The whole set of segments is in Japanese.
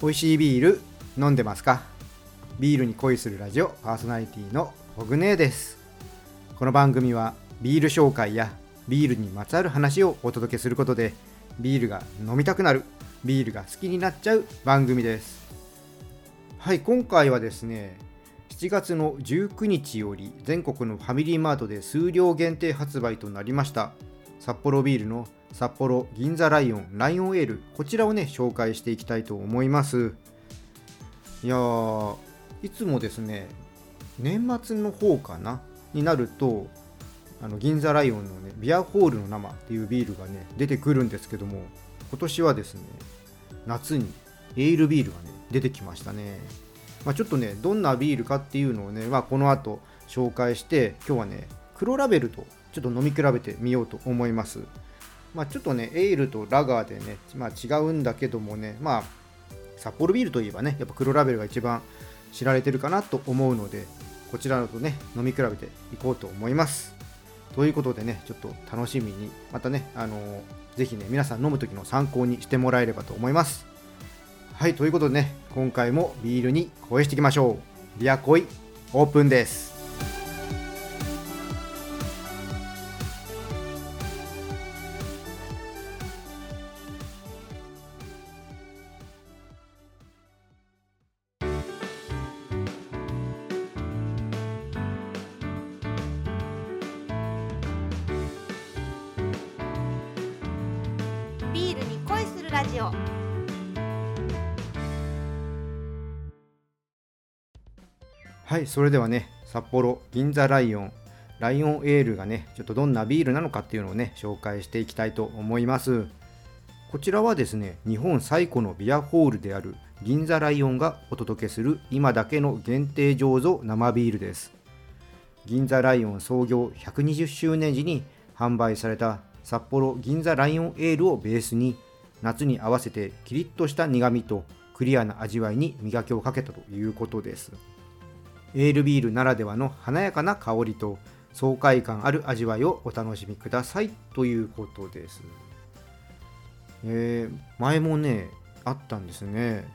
美味しいビール飲んでますか？ビールに恋するラジオパーソナリティのホグネーです。この番組はビール紹介やビールにまつわる話をお届けすることでビールが飲みたくなるビールが好きになっちゃう番組です。はい今回はですね7月の19日より全国のファミリーマートで数量限定発売となりました札幌ビールの札幌銀座ライオンライオンエールこちらをね紹介していきたいと思います。いやーいつもですね年末の方かなになるとあの銀座ライオンのねビアホールの生っていうビールがね出てくるんですけども今年はですね夏にエールビールがね出てきましたね、まあ、ちょっとねどんなビールかっていうのをね、まあ、この後紹介して今日はね黒ラベルとちょっと飲み比べてみようと思います。まあ、ちょっとねエールとラガーでね、まあ、違うんだけどもねまあ札幌ビールといえばねやっぱ黒ラベルが一番知られてるかなと思うのでこちらのとね飲み比べていこうと思います。ということでねちょっと楽しみにまたねあのー、ぜひね皆さん飲む時の参考にしてもらえればと思います。はいということでね今回もビールに恋していきましょう。ビア恋オープンです。オはいそれではね札幌銀座ライオンライオンエールがねちょっとどんなビールなのかっていうのをね紹介していきたいと思います。こちらはですね日本最古のビアホールである銀座ライオンがお届けする今だけの限定醸造生ビールです。銀座ライオン創業120周年時に販売された札幌銀座ライオンエールをベースに夏に合わせてキリッとした苦みとクリアな味わいに磨きをかけたということですエールビールならではの華やかな香りと爽快感ある味わいをお楽しみくださいということです。えー、前もね、あったんですね。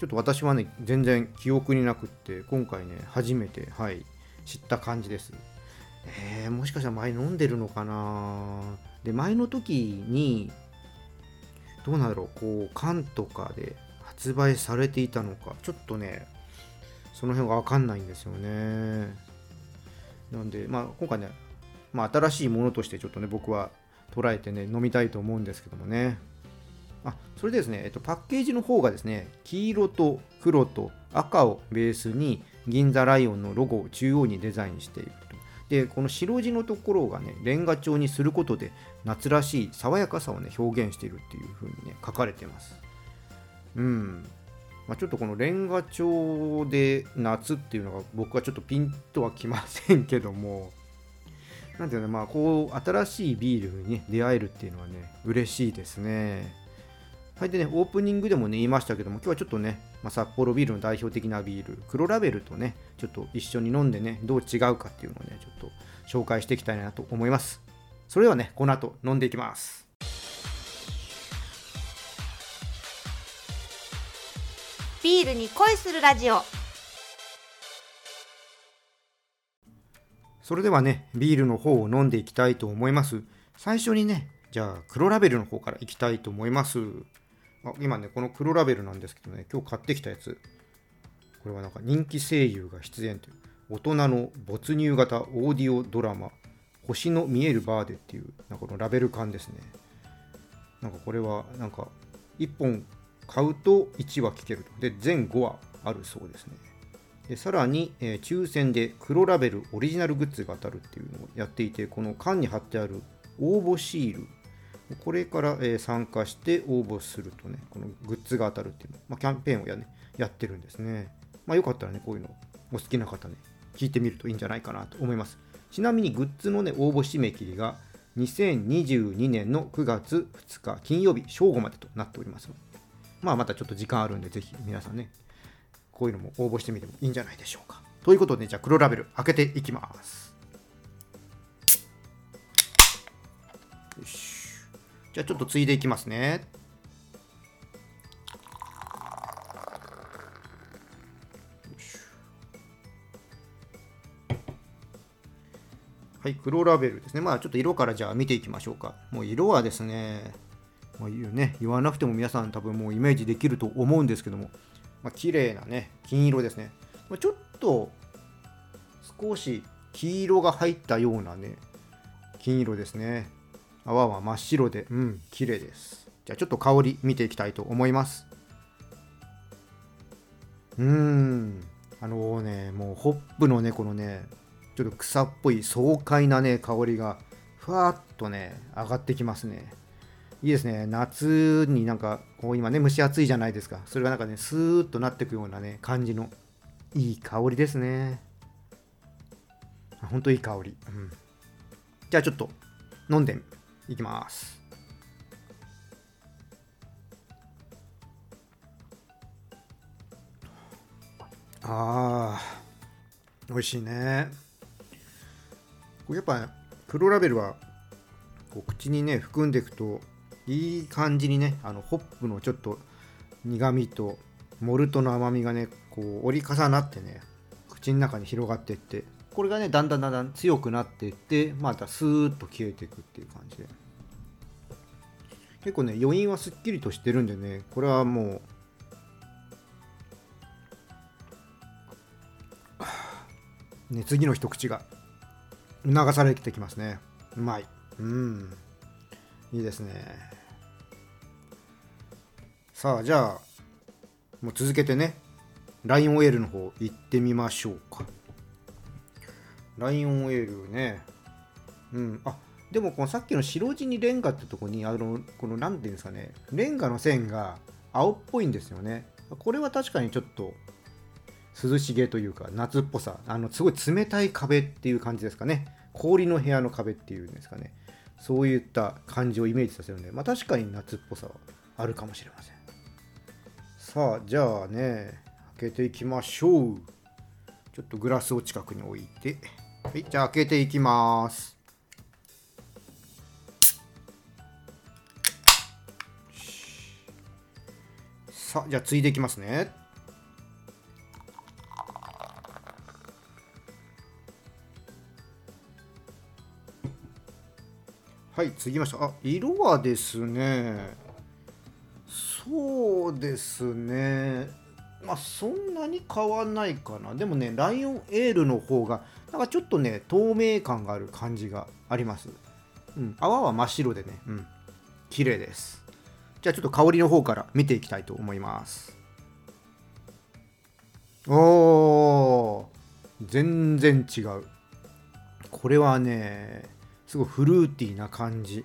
ちょっと私はね、全然記憶になくって、今回ね、初めて、はい、知った感じです。えー、もしかしたら前飲んでるのかなで、前の時に、どうなんだろう、こう、缶とかで発売されていたのか、ちょっとね、その辺が分かんないんですよね。なんで、まあ、今回ね、まあ、新しいものとしてちょっとね、僕は捉えてね、飲みたいと思うんですけどもね。あ、それでですね、えっと、パッケージの方がですね、黄色と黒と赤をベースに銀座ライオンのロゴを中央にデザインしている。で、この白地のところがね、レンガ調にすることで、夏らしい爽やかさをね、表現しているっていう風にね、書かれてます。うん。まあ、ちょっとこのレンガ調で夏っていうのが僕はちょっとピンとはきませんけども、なんていうの、まあ、こう、新しいビールに、ね、出会えるっていうのはね、嬉しいですね。はい、でね、オープニングでもね、言いましたけども、今日はちょっとね、まあ、札幌ビールの代表的なビール、黒ラベルとね、ちょっと一緒に飲んでね、どう違うかっていうのをね、ちょっと紹介していきたいなと思います。それではね、この後飲んでいきます。ビールに恋するラジオそれではね、ビールの方を飲んでいきたいと思います。最初にね、じゃあ黒ラベルの方からいきたいと思います。あ今ね、この黒ラベルなんですけどね、今日買ってきたやつ。これはなんか人気声優が出演という、大人の没入型オーディオドラマ、星の見えるバーでっていう、なんかこのラベル感ですね。なんかこれは、なんか1本買うと1話聞けると。で、全5話あるそうですね。でさらに、えー抽選で黒ラベルオリジナルグッズが当たるっていうのをやっていて、この缶に貼ってある応募シール、これから、え参加して応募するとね、このグッズが当たるっていうの、まあ、キャンペーンをや,、ね、やってるんですね。まあよかったらね、こういうのお好きな方ね、聞いてみるといいんじゃないかなと思います。ちなみにグッズのね、応募締め切りが2022年の9月2日金曜日正午までとなっておりますのでまあまたちょっと時間あるんで、ぜひ皆さんね、こういうのも応募してみてもいいんじゃないでしょうか。ということで、じゃあ黒ラベル開けていきます。じゃあちょっとついでいきますね。はい、黒ラベルですね。まあちょっと色からじゃあ見ていきましょうか。もう色はですね、まあ言よね、言わなくても皆さん多分もうイメージできると思うんですけども、まあ綺麗なね、金色ですね。まあ、ちょっと少し黄色が入ったようなね、金色ですね。泡は真っ白で。うん綺麗です。じゃあちょっと香り見ていきたいと思います。うーん。あのねもうホップのねこのねちょっと草っぽい爽快なね香りがふわっとね上がってきますね。いいですね。夏になんかこう今ね蒸し暑いじゃないですか。それがなんかねスーッとなってくようなね感じのいい香りですね。ほんといい香り、うん、じゃあちょっと飲んでいきます。あー美味しいね。やっぱ黒ラベルはこう口にね含んでいくといい感じにねあのホップのちょっと苦みとモルトの甘みがねこう折り重なってね口の中に広がっていってこれがねだんだんだんだん強くなっていってまたスーッと消えていくっていう感じで。結構ね余韻はすっきりとしてるんでねこれはもう ね次の一口が促されてきますね。うまい。うん。いいですね。さあじゃあもう続けてねラインオイルの方行ってみましょうか。ライオンオイルね。うん。あでもこのさっきの白地にレンガってとこにあのこの何ていうんですかね。レンガの線が青っぽいんですよね。これは確かにちょっと涼しげというか夏っぽさ。あのすごい冷たい壁っていう感じですかね。氷の部屋の壁っていうんですかね。そういった感じをイメージさせるので、まあ、確かに夏っぽさはあるかもしれません。さあじゃあね開けていきましょう。ちょっとグラスを近くに置いて。はいじゃあ開けていきます。さあじゃあついでいきますね。はい継ぎました。あ色はですねそうですね。まあそんなに変わんないかな。でもねライオンエールの方がなんかちょっとね透明感がある感じがあります。うん。泡は真っ白でね。うん。綺麗です。じゃあちょっと香りの方から見ていきたいと思います。おー。全然違う。これはねすごいフルーティーな感じ。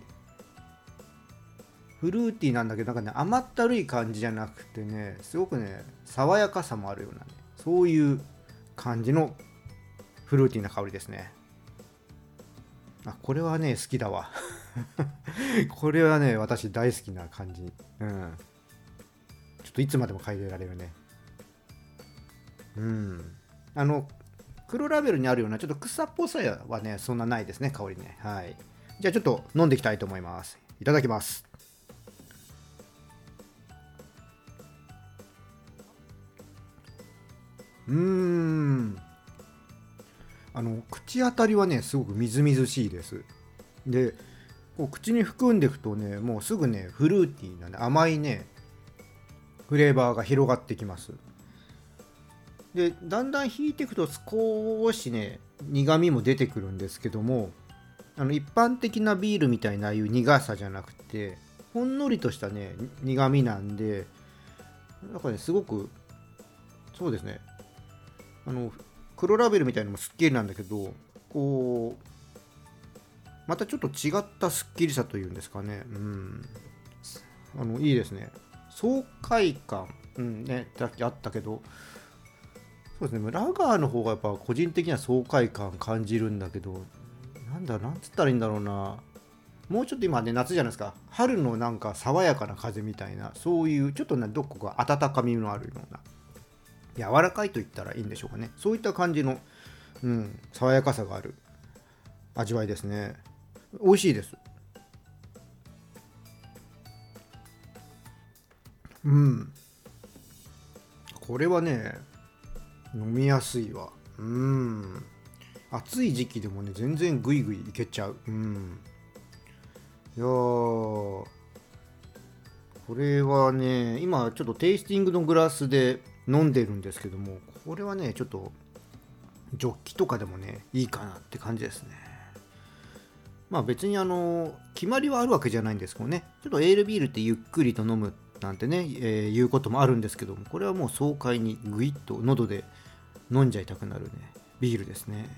フルーティーなんだけどなんかね甘ったるい感じじゃなくてねすごくね爽やかさもあるようなねそういう感じのフルーティーな香りですね。あこれはね好きだわ。これはね私大好きな感じ。うん。ちょっといつまでも嗅いでられるね。うん。あの黒ラベルにあるようなちょっと草っぽさはねそんなないですね香りね。はい。じゃあちょっと飲んでいきたいと思います。いただきます。うん。あの口当たりはねすごくみずみずしいです。でこう口に含んでいくとねもうすぐねフルーティーな、ね、甘いねフレーバーが広がってきます。でだんだん引いていくと少しね苦みも出てくるんですけどもあの一般的なビールみたいなああいう苦さじゃなくてほんのりとしたね苦みなんでなんかねすごくそうですねあの黒ラベルみたいなのもすっきりなんだけどこうまたちょっと違ったすっきりさというんですかね。うん。あのいいですね。爽快感。うんねさっきあったけど。そうですね。ラガーの方がやっぱ個人的には爽快感感じるんだけどなんだなんつったらいいんだろうな。もうちょっと今ね夏じゃないですか。春のなんか爽やかな風みたいなそういうちょっとねどこか温かみのあるような。柔らかいと言ったらいいんでしょうかね。そういった感じの、うん、爽やかさがある。味わいですね。美味しいです。うん。これはね飲みやすいわ。うん。暑い時期でもね全然グイグイいけちゃう。うん。いやー。これはね今ちょっとテイスティングのグラスで飲んでるんですけどもこれはねちょっとジョッキとかでもねいいかなって感じですね。まあ別にあの決まりはあるわけじゃないんですけどね。ちょっとエールビールってゆっくりと飲むなんてね、えー、いうこともあるんですけどもこれはもう爽快にグイッと喉で飲んじゃいたくなるねビールですね。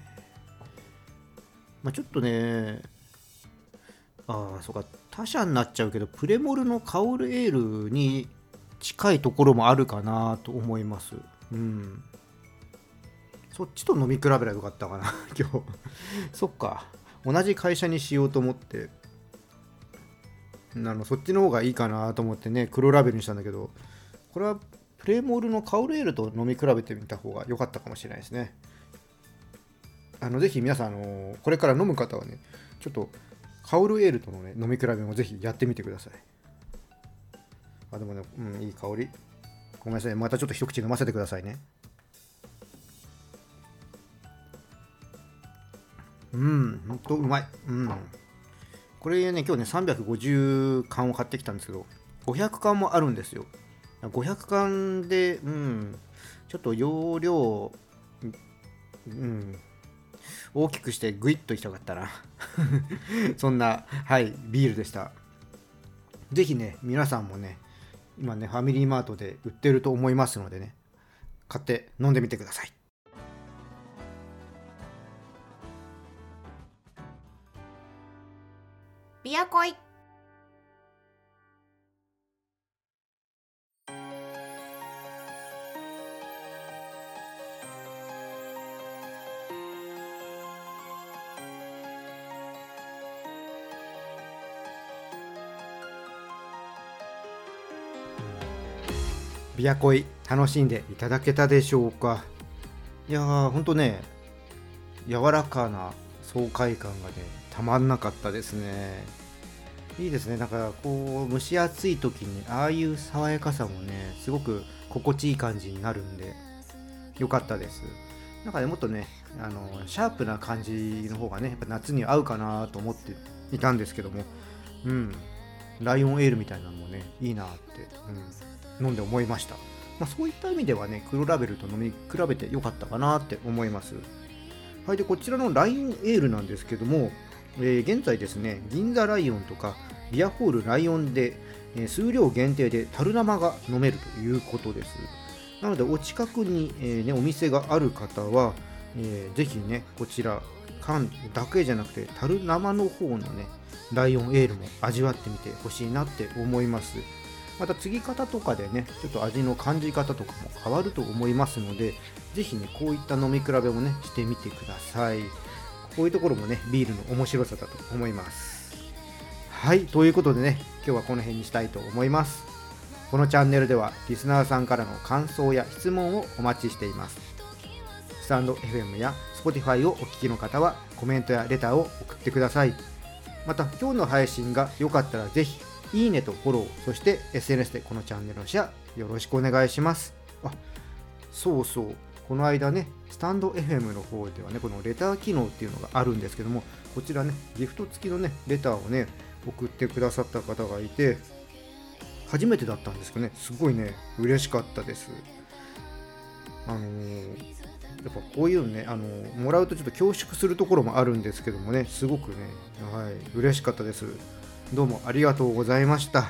まあちょっとねああそうか他社になっちゃうけどプレモルのカオルエールに近いところもあるかなと思います。うん。そっちと飲み比べればよかったかな 今日。そっか。同じ会社にしようと思って。あのそっちの方がいいかなと思ってね黒ラベルにしたんだけど。これはプレモールのカオルエールと飲み比べてみた方が良かったかもしれないですね。あのぜひ皆さん、あのこれから飲む方はねちょっとカオルエールとの、ね、飲み比べもぜひやってみてください。あでもね、うん、いい香り。ごめんなさい。またちょっと一口飲ませてくださいね。うんほんとうまい。うん。これね今日ね350缶を買ってきたんですけど500缶もあるんですよ。500缶でうんちょっと容量うん大きくしてグイッといきたかったな。そんなはいビールでした。是非ね皆さんもね今ねファミリーマートで売ってると思いますのでね買って飲んでみてください。ビアコイ。ビアコイ楽しんでいただけたでしょうか。いやーほんとね柔らかな爽快感がねたまんなかったですね。いいですね。なんかこう蒸し暑い時にああいう爽やかさもねすごく心地いい感じになるんでよかったです。なんかねもっとねあのシャープな感じの方がねやっぱ夏に合うかなと思っていたんですけどもうん。ライオンエールみたいなのもねいいなって、うん、飲んで思いました、まあ、そういった意味ではね黒ラベルと飲み比べてよかったかなって思います。はいでこちらのラインエールなんですけども、えー、現在ですね銀座ライオンとかビアホールライオンで、えー、数量限定で樽生が飲めるということです。なのでお近くに、えーね、お店がある方は、えー、ぜひねこちら缶だけじゃなくて樽生の方のねライオンエールも味わってみてほしいなって思います。また継ぎ方とかでねちょっと味の感じ方とかも変わると思いますので是非ねこういった飲み比べもねしてみてください。こういうところもねビールの面白さだと思います。はいということでね今日はこの辺にしたいと思います。このチャンネルではリスナーさんからの感想や質問をお待ちしています。スタンド FM や Spotify をお聞きの方はコメントやレターを送ってください。また今日の配信が良かったらぜひいいねとフォローそして SNS でこのチャンネルのシェアよろしくお願いします。あそうそう。この間ねスタンド FM の方ではねこのレター機能っていうのがあるんですけどもこちらねギフト付きのねレターをね送ってくださった方がいて初めてだったんですけどねすごいね嬉しかったです。あのー、やっぱこういうのね、あのもらうとちょっと恐縮するところもあるんですけどもね、すごくね、はい、嬉しかったです。どうもありがとうございました。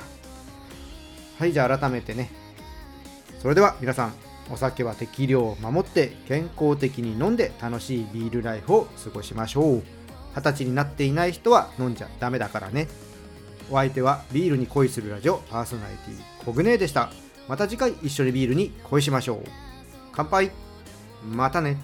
はい、じゃあ改めてね、それでは皆さん、お酒は適量を守って健康的に飲んで楽しいビールライフを過ごしましょう。二十歳になっていない人は飲んじゃダメだからね。お相手はビールに恋するラジオパーソナリティコグネでした。また次回一緒にビールに恋しましょう。乾杯またね